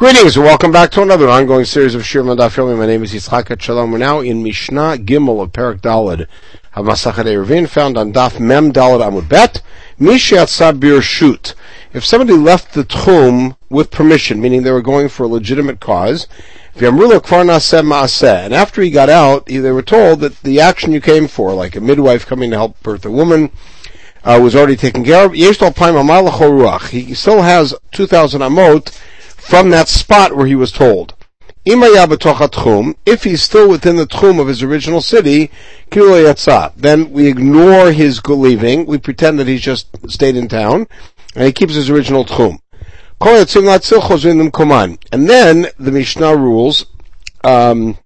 Greetings and welcome back to another ongoing series of Shir Madaf Yomi. My name is Yitzchak Shalom. We're now in Mishnah Gimel of Perak Dalad of Masachet Eruvin, found on Daf Mem Dalad Amud Bet. Mishat Bir Shoot. If somebody left the Tchum with permission, meaning they were going for a legitimate cause, and after he got out, they were told that the action you came for, like a midwife coming to help birth a woman, uh, was already taken care of. He still has 2,000 amot from that spot where he was told. If he's still within the tchum of his original city, then we ignore his leaving. We pretend that he's just stayed in town, and he keeps his original tchum. And then the Mishnah rules um,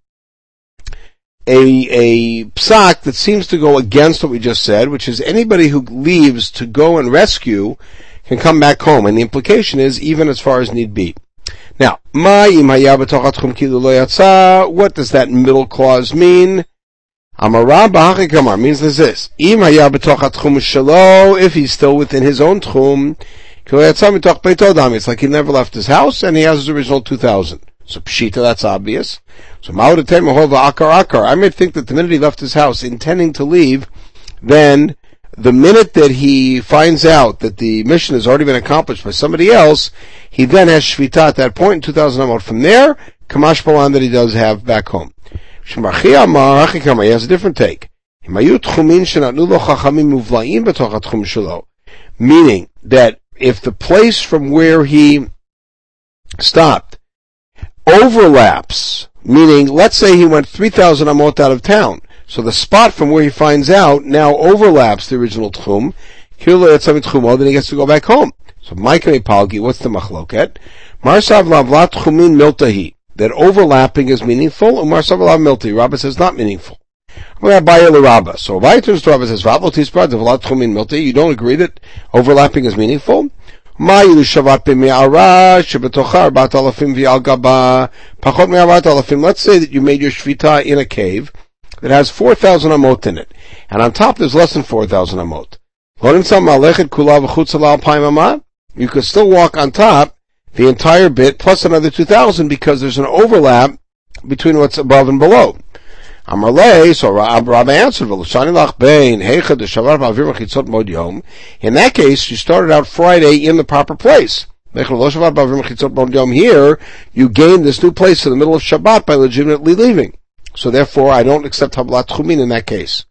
a a psak that seems to go against what we just said, which is anybody who leaves to go and rescue can come back home, and the implication is even as far as need be. Now, what does that middle clause mean? Amara means this. If he's still within his own tchum, it's like he never left his house and he has his original 2000. So pshita, that's obvious. So akar I may think that the minute he left his house intending to leave, then the minute that he finds out that the mission has already been accomplished by somebody else, he then has shvita at that point in 2000 amot. From there, kamash balan that he does have back home. He has a different take. Meaning that if the place from where he stopped overlaps, meaning let's say he went 3,000 amot out of town, so the spot from where he finds out now overlaps the original tchum. Then he gets to go back home. So Maikami Palgi, what's the machloket? Marsav lavlat tchumin miltahi. That overlapping is meaningful, and Marsav lav miltahi. Rabbah says not meaningful. Rabba. So Rabbi turns to Rabba says, Vavlotis lavlat tchumin miltahi. You don't agree that overlapping is meaningful? Let's say that you made your shvita in a cave, that has 4,000 amot in it. And on top there's less than 4,000 amot. You could still walk on top the entire bit plus another 2,000 because there's an overlap between what's above and below. So Rabbi answered, In that case, you started out Friday in the proper place. Here, you gain this new place in the middle of Shabbat by legitimately leaving. So therefore, I don't accept Hablat Chumin in that case.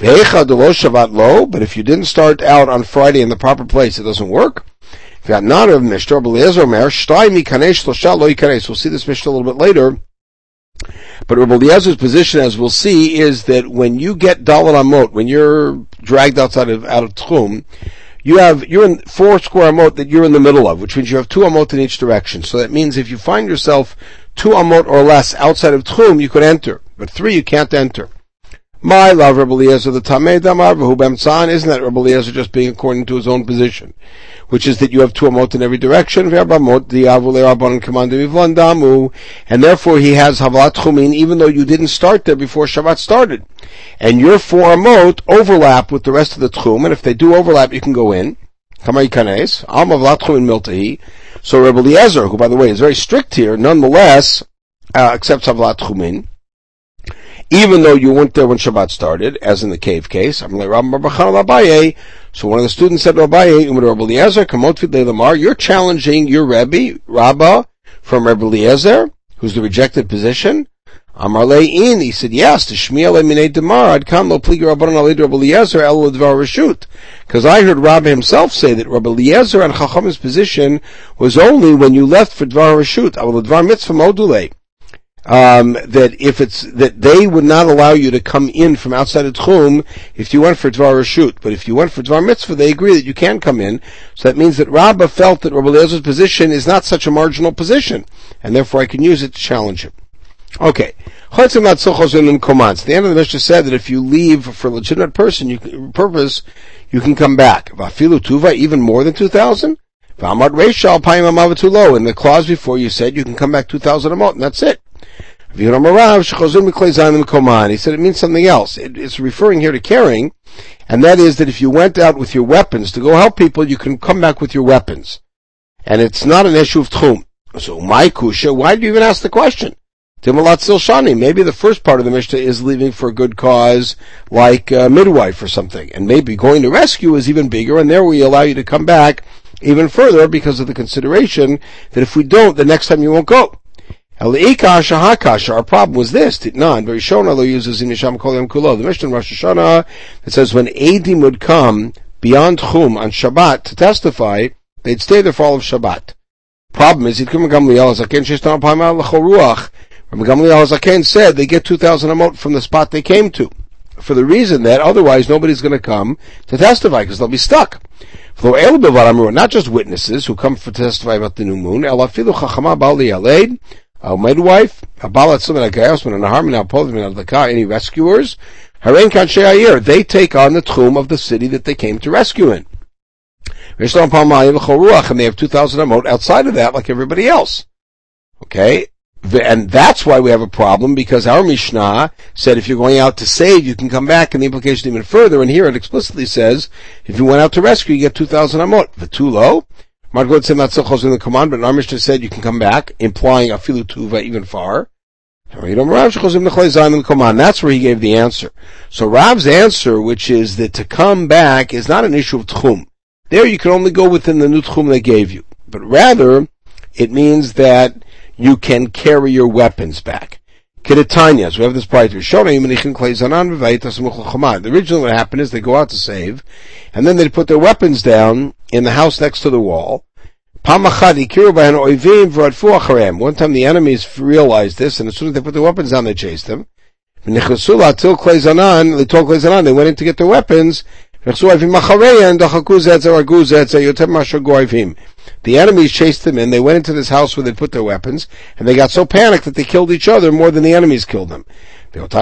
But if you didn't start out on Friday in the proper place, it doesn't work. We'll see this Mishnah a little bit later. But Rabbi Eliezer's position, as we'll see, is that when you get Dalal Amot, when you're dragged outside of, out of Tchum, you have, you're in four square Amot that you're in the middle of, which means you have two Amot in each direction. So that means if you find yourself two amot or less outside of tchum, you could enter, but three you can't enter. My love, Rabbi Eliezer, the Tamei Damar, Bemtzan, isn't that Rabbi Eliezer just being according to his own position? Which is that you have two amot in every direction, and therefore he has Havalat Chumin, even though you didn't start there before Shabbat started. And your four amot overlap with the rest of the Tchum, and if they do overlap, you can go in. Am Havalat Chumin Miltahi, so Rebbe Eliezer, who by the way is very strict here, nonetheless uh, accepts Havlat Chumin, even though you weren't there when Shabbat started, as in the cave case. So one of the students said to Abaye, Rebbe Eliezer, you're challenging your Rebbe, Rabbah, from Rebbe Eliezer, who's the rejected position. Amar in, he said, yes, to Shmiel Eminei Demar, I'd come Rabban Alid Rabbi Eliezer el Rashut. Because I heard Rabbi himself say that Rabbi Eliezer and Chacham's position was only when you left for Dvar Rashut, Avol Dvar Mitzvah Module. Um, that if it's, that they would not allow you to come in from outside of Tchum if you went for Dvar Rashut. But if you went for Dvar Mitzvah, they agree that you can come in. So that means that Rabbi felt that Rabbi Eliezer's position is not such a marginal position. And therefore I can use it to challenge him. Okay. At the end of the Mishnah said that if you leave for a legitimate person, you, purpose, you can come back. Vafilu tuva, even more than 2,000? V'amad reishal payim amavatu low. In the clause before you said you can come back 2,000 amot, and that's it. He said it means something else. It, it's referring here to carrying, and that is that if you went out with your weapons to go help people, you can come back with your weapons. And it's not an issue of tchum. So my kusha, why do you even ask the question? Timalat Silshani. Maybe the first part of the Mishnah is leaving for a good cause, like a midwife or something. And maybe going to rescue is even bigger, and there we allow you to come back even further because of the consideration that if we don't, the next time you won't go. Our problem was this. Titnan, very Shona uses in Yisham Kolyam Kulo. The Mishnah Rosh Hashanah, it says when Adim would come beyond Chum on Shabbat to testify, they'd stay there for all of Shabbat. Problem is, he'd come Shishtan Paimal L'choruach, Rabbi Gamliel Zaken said they get 2,000 amot from the spot they came to. For the reason that otherwise nobody's going to come to testify because they'll be stuck. Not just witnesses who come to testify about the new moon. A midwife, a balat sumin a gayosman and a harmon al povim of the ka, any rescuers, they take on the tomb of the city that they came to rescue in. And they have 2,000 amot outside of that like everybody else. Okay? And that's why we have a problem because our Mishnah said if you're going out to save, you can come back, and the implication even further. And here it explicitly says if you went out to rescue, you get two thousand amot. The too low. Margot said not so close in the command, but our Mishnah said you can come back, implying a filu tuva even far. That's where he gave the answer. So Rav's answer, which is that to come back is not an issue of tchum. There you can only go within the new tchum they gave you. But rather, it means that you can carry your weapons back. Kedetanyas, we have this prior to The original what happened is they go out to save, and then they put their weapons down in the house next to the wall. One time the enemies realized this, and as soon as they put their weapons down, they chased them. They went in to get their weapons, the enemies chased them in. They went into this house where they put their weapons, and they got so panicked that they killed each other more than the enemies killed them. Therefore,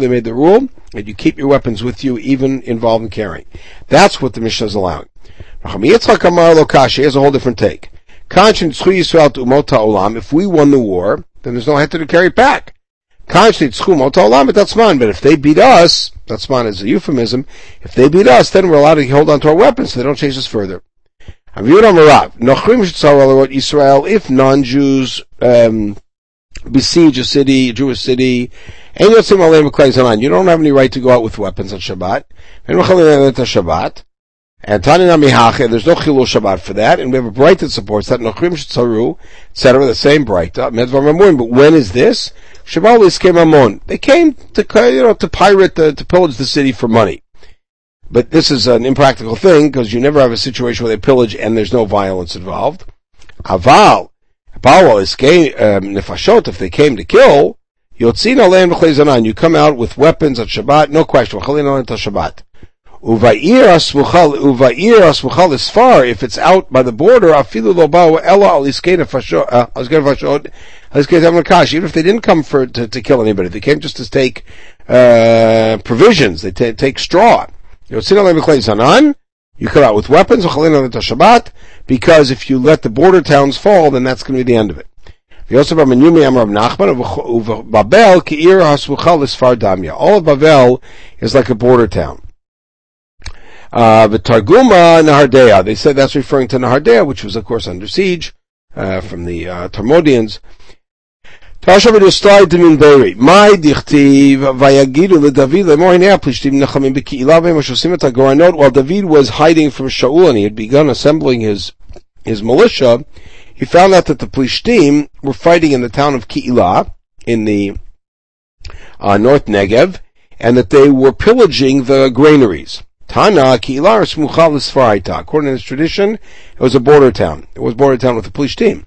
they made the rule that you keep your weapons with you, even involved in carrying. That's what the Mishnah is allowing. Here's a whole different take. If we won the war, then there's no head to carry it back. But that's mine. But if they beat us, Tatzman is a euphemism. If they beat us, then we're allowed to hold on to our weapons so they don't chase us further. Israel, If non-Jews um, besiege a city, a Jewish city, you don't have any right to go out with weapons on Shabbat. And Tani Namihache, there's no Chilul Shabbat for that, and we have a bright that supports that, Nochrim Shetzaru, etc., the same bright. But when is this? Shabalis came Amon. They came to, you know, to pirate, the, to pillage the city for money. But this is an impractical thing, because you never have a situation where they pillage and there's no violence involved. Aval, Bawa is um, nefashot, if they came to kill, Yotzina Lein you come out with weapons at Shabbat, no question, Shabbat. Uva'ir asmuchal, uva'ir asmuchal is far, if it's out by the border, afilu lo ba'u ella al iskena fashod, al even if they didn't come for, to, to kill anybody, they came just to take, uh, provisions, they t- take straw. You come out with weapons, because if you let the border towns fall, then that's going to be the end of it. All of Babel is like a border town. Uh, the Targuma Nahardea, they said that's referring to Nahardea, which was of course under siege, uh, from the, uh, Tarmodians. Tasha v'dustai dimin beri. My dichtiv vayagidu leDavid lemor hinei plishtim nechamim b'ki'ilah v'hem ashosim et hagoranot. While David was hiding from Shaul and he had begun assembling his, his militia, he found out that the Plishtim were fighting in the town of Ki'ilah, in the, uh, North Negev, and that they were pillaging the granaries. Tana Kilar Smuchalis Faraita. According to this tradition, it was a border town. It was border town with the Plishtim.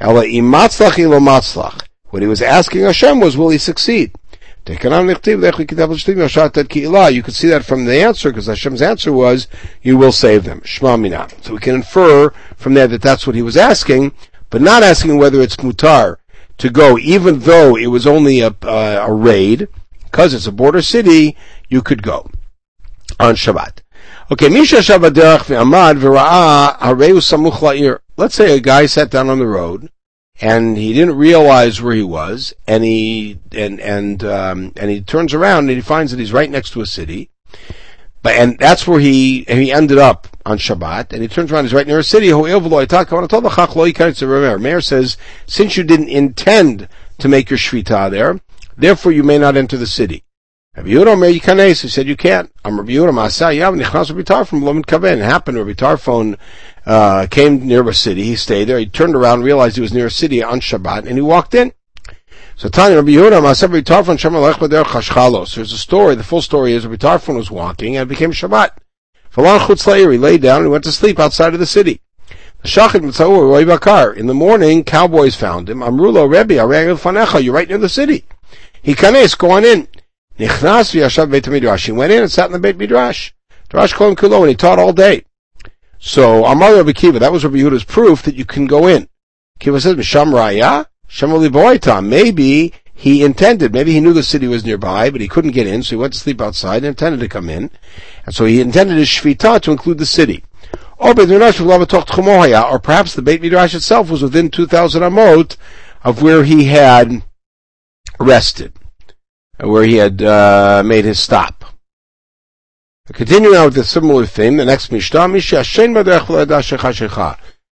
Ela imatzlach ilo matzlach. What he was asking Hashem was, will he succeed? You could see that from the answer, because Hashem's answer was, you will save them. Shema mina. So we can infer from there that that's what he was asking, but not asking whether it's mutar to go, even though it was only a, uh, a raid, because it's a border city, you could go on Shabbat. Okay, Misha Shabbaderach ve'amad v'ra'a hareu samuch la'ir. Let's say a guy sat down on the road, and he didn't realize where he was, and he and and um, and he turns around and he finds that he's right next to a city, but and that's where he he ended up on Shabbat, and he turns around, he's right near a city. the Meir says, since you didn't intend to make your shvita there, therefore you may not enter the city. Rabbi Yehuda he said you can't. I'm Rabbi Yehuda Masa Yav Nichnas Rabbi Tarfon Lomin Kaven. It happened. Rabbi Tarfon uh, came near a city. He stayed there. He turned around, realized he was near a city on Shabbat, and he walked in. So Tanya Rabbi Yehuda Masa Rabbi Tarfon. There's a story. The full story is Rabbi Tarfon was walking and it became Shabbat. Falan Chutz He laid down and went to sleep outside of the city. In the morning, cowboys found him. Amrulo Rebbe, you're right near the city. He kanes, go on in. Nichnas v'yashav beit midrash. He went in and sat in the beit midrash. Drash kolam kulo, and he taught all day. So Amar Rabbi Akiva, that was Rabbi Yehuda's proof that you can go in. Kiva says, Misham Raya, Shem Maybe he intended, maybe he knew the city was nearby, but he couldn't get in, so he went to sleep outside and intended to come in. And so he intended his shvita to include the city. Or perhaps the Beit Midrash itself was within 2,000 amot of where he had rested where he had uh, made his stop. Continuing on with a similar theme, the next Mishnah,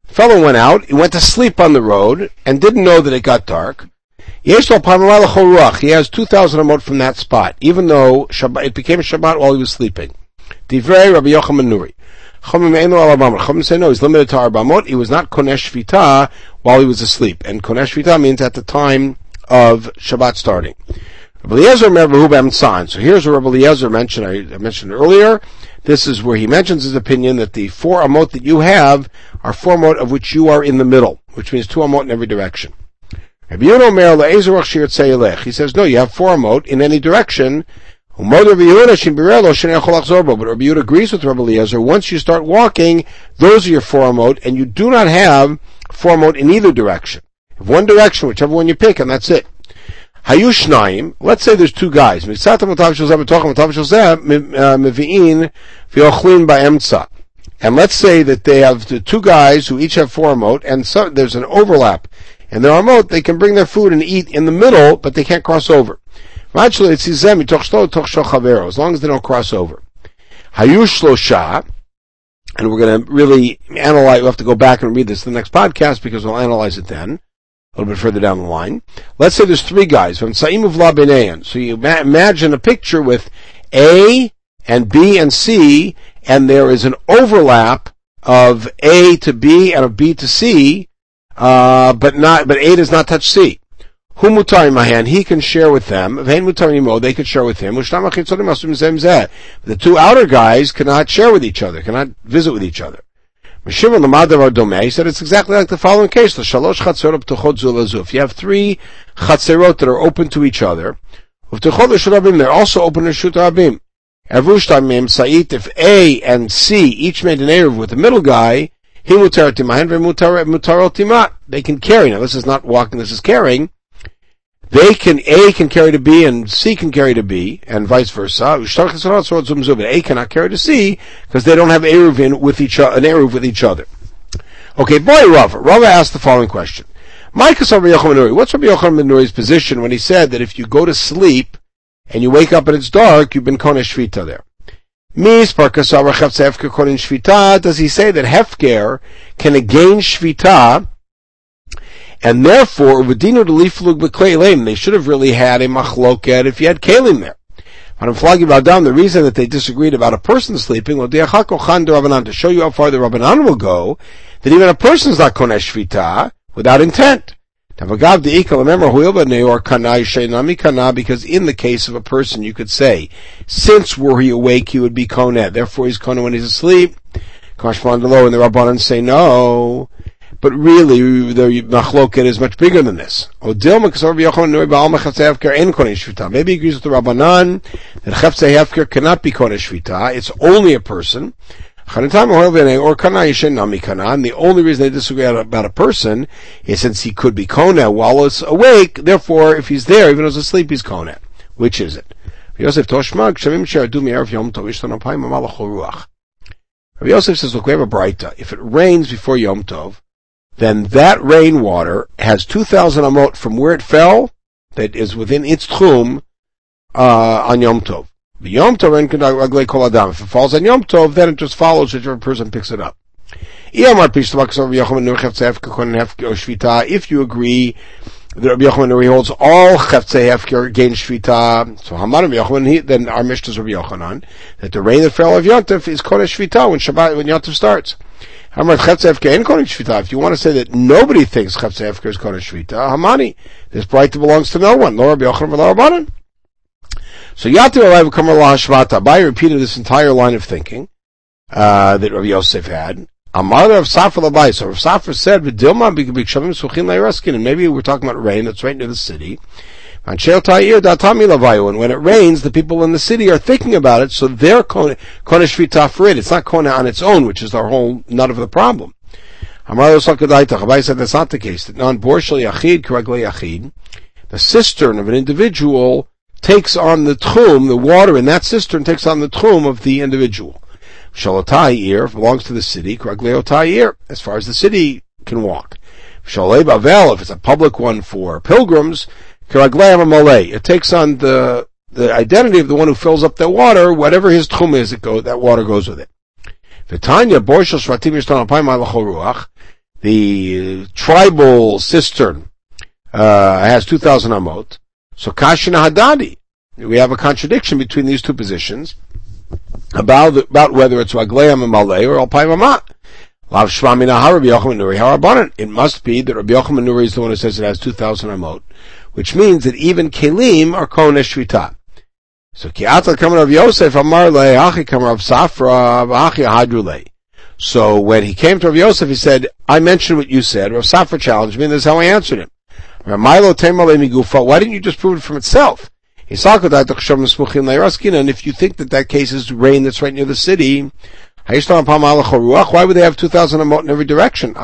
fellow went out, he went to sleep on the road, and didn't know that it got dark. He has 2,000 amot from that spot, even though Shabbat, it became Shabbat while he was sleeping. Divrei Rabbi Yochanan Nuri. Chachamim say no, he's limited to Arbamot. He was not Konesh Vita while he was asleep. And Konesh Vita means at the time of Shabbat starting. Rabbi Eliezer Mervahu So here's what Rabbi Eliezer mentioned, I mentioned earlier. This is where he mentions his opinion that the four amot that you have are four amot of which you are in the middle, which means two amot in every direction. He says, no, you have four amot in any direction. But Rabbi Yehuda agrees with Rabbi Eliezer. Once you start walking, those are your four amot, and you do not have four amot in either direction. If one direction, whichever one you pick, and that's it. Hayushnaim, let's say there's two guys. Uh, and let's say that they have the two guys who each have four amot, and so there's an overlap. And their amot, they can bring their food and eat in the middle, but they can't cross over. As long as they don't cross over. Hayushlosha, and we're going to really analyze, we'll have to go back and read this in the next podcast because we'll analyze it then a little bit further down the line. Let's say there's three guys. So you ma- imagine a picture with A and B and C, and there is an overlap of A to B and of B to C, uh, but not, but A does not touch C. Hu mutar mahan, he can share with them. They can share with him. The two outer guys cannot share with each other, cannot visit with each other. Shimon He said it's exactly like the following case. The shalosh chatzerot p'tuchot zulazuf. You have three chatzerot that are open to each other. They're also open to shut rabim. Evrushtamim sa'it. If A and C each made an eruv with the middle guy, he mutar timahen mutar They can carry. Now this is not walking. This is carrying. They can A can carry to B and C can carry to B and vice versa. A cannot carry to C because they don't have Eruvin with each other, an Eruv with each other. Okay, boy Rava. Rava asked the following question. What's Rabbi Yochanan Nuri's position when he said that if you go to sleep and you wake up and it's dark, you've been Konesh Shvita there? Does he say that Hefker can again Shvita and therefore, Vadinu Deliflug B'Kleilim, they should have really had a machloket if you had Kalim there. But I'm flogging about down the reason that they disagreed about a person sleeping, well, to show you how far the Rabbanan will go, that even a person is not Konesh Shvita without intent. Because in the case of a person, you could say, since were he awake, he would be Konet. Therefore, he's Konet when he's asleep. Kashman and the Rabbanan say no but really the machloket is much bigger than this. Maybe he agrees with the Rabbanan that chefze hefker cannot be kodesh shvita. It's only a person. And the only reason they disagree about a person is since he could be kona while it's awake. Therefore, if he's there, even though he's asleep, he's kona. Which is it? Yosef Toshmag, Me'erev Yom Tov. Rabbi Yosef says, look, we have a braita. If it rains before Yom Tov, then that rainwater has 2,000 amot from where it fell, that is within its tchum, uh, on Yom Tov. The Yom Tov and Raglei Kol Adam. If it falls on Yom Tov, then it just follows whichever person picks it up. If you agree the Rabbi Yochanan holds all Cheftzei Hefker against Shvita. So Haman Rabbi Yochanan, then our Mishnah is Rabbi Yochanan, that the rain that fell of Yontif is Kodesh Shvita when Shabbat, when starts. If you want to say that nobody thinks Cheftzei is Kodesh Shvita, Hamani, this bright belongs to no one. No Rabbi Yochanan, no Rabbanan. So Yatir Alay Kamar La Shvata. Abaye repeated this entire line of thinking, uh, that Rabbi Yosef had, Amar of Safra Labai. So Rav Safra said, "V'dilma b'kshavim suchim le'iraskin." And maybe we're talking about rain that's right near the city. And when it rains, the people in the city are thinking about it, so they're kona shvita for it. It's not kona on its own, which is our whole nut of the problem. Amar said that's not the case. That non borshal yachid yachid, the cistern of an individual takes on the tchum, the water in that cistern takes on the tchum of the individual. Shalotai belongs to the city, Kragleotai as far as the city can walk. Shalei Bavel, if it's a public one for pilgrims. It takes on the, the identity of the one who fills up the water, whatever his tchum is, it go, that water goes with it. Yishtan Ruach, the tribal cistern, uh, has 2,000 amot. So Kashina Hadadi. We have a contradiction between these two positions about about whether it's Ragleim and Malay or Alpayim Amat. Nuri Harabanan. It must be that Rabbi Yochanan Nuri is the one who says it has 2,000 amot, which means that even Kelim are Konesh Shvita. So Kiatal Kamar of Yosef Amar Le Achi Kamar of Safra Achi Hadrule. So when he came to Rav Yosef, he said, I mentioned what you said. Rav Safra challenged me, and this is how I answered him. Milo Why didn't you just prove it from itself? And if you think that that case is rain that's right near the city, why would they have 2,000 amot in every direction?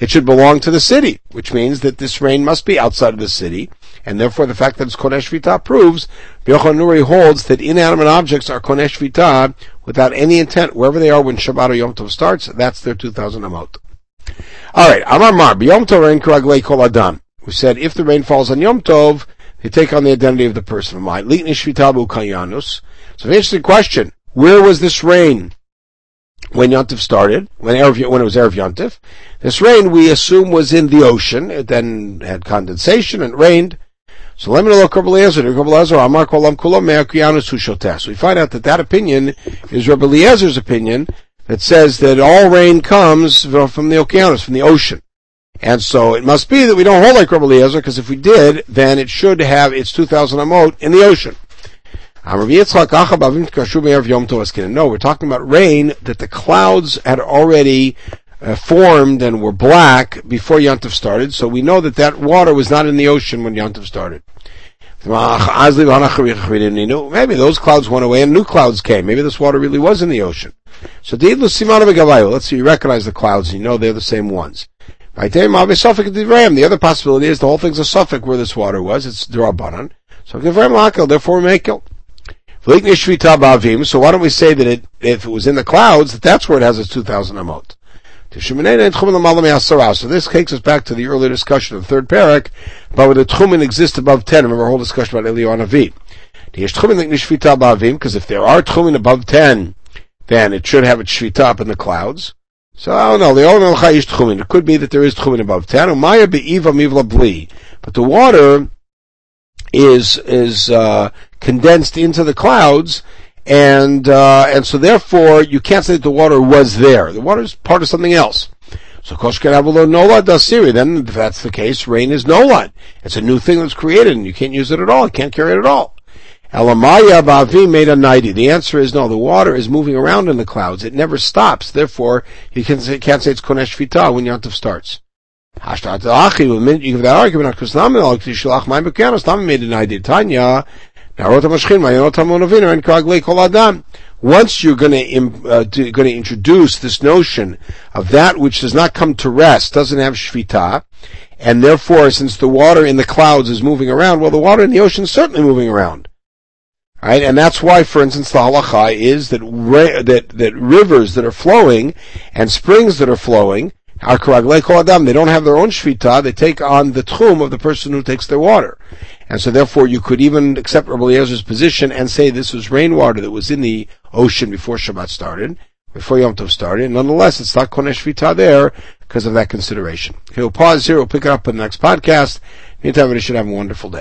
It should belong to the city, which means that this rain must be outside of the city, and therefore the fact that it's Konesh Vita proves, Nuri holds that inanimate objects are Konesh Vita without any intent, wherever they are when Shabbat or Yom Tov starts, that's their 2,000 amot. Alright, Amar Mar, Yom Tov Rain Rein Kol Adam. We said if the rain falls on Yom Tov, they take on the identity of the person of mind. So an interesting question. Where was this rain when Yontif started? When, Erev, when it was Erev Yontif? This rain we assume was in the ocean. It then had condensation and rained. So let me look Rabbi Eliezer. Amar Kolam Kulam So we find out that that opinion is Rabbi Eliezer's opinion that says that all rain comes from the oceanus, from the ocean. And so it must be that we don't hold like Rabbi Eliezer, because if we did, then it should have its 2,000 amot in the ocean. No, we're talking about rain that the clouds had already uh, formed and were black before Yontif started, so we know that that water was not in the ocean when Yontif started. Maybe those clouds went away and new clouds came. Maybe this water really was in the ocean. So let's see, you recognize the clouds, you know they're the same ones. The other possibility is the whole thing's a suffix where this water was. It's drabanan. So therefore make it. So why don't we say that it, if it was in the clouds, that that's where it has its 2,000 amot. So this takes us back to the earlier discussion of the third parak about whether tchumen exists above 10. Remember our whole discussion about Eliyahu Navi. Because if there are tchumen above 10, then it should have its shvita up in the clouds. So I don't know. Tchumin. It could be that there is tchumin above ten. Maya be'iva mivla but the water is is uh, condensed into the clouds, and uh, and so therefore you can't say that the water was there. The water is part of something else. So koshkeravolo nolad dasiri. Then if that's the case, rain is nolad. It's a new thing that's created, and you can't use it at all. You can't carry it at all. Elamaya Bavi made a 90. The answer is no, the water is moving around in the clouds. It never stops. Therefore, you can say, can't say it's Konesh Vita when Yantav starts. Hashtat Achi, you give that argument, because made a 90. Tanya, Once you're going to, uh, going to introduce this notion of that which does not come to rest, doesn't have shvita, and therefore, since the water in the clouds is moving around, well, the water in the ocean is certainly moving around. Right? And that's why, for instance, the halacha is that, that, that rivers that are flowing and springs that are flowing. They don't have their own shvita. They take on the tchum of the person who takes their water. And so therefore you could even accept Rabbi Eliezer's position and say this was rainwater that was in the ocean before Shabbat started, before Yom Tov started. Nonetheless, it's not konesh shvita there because of that consideration. Okay, we'll pause here. We'll pick it up in the next podcast. Meantime, we should have a wonderful day.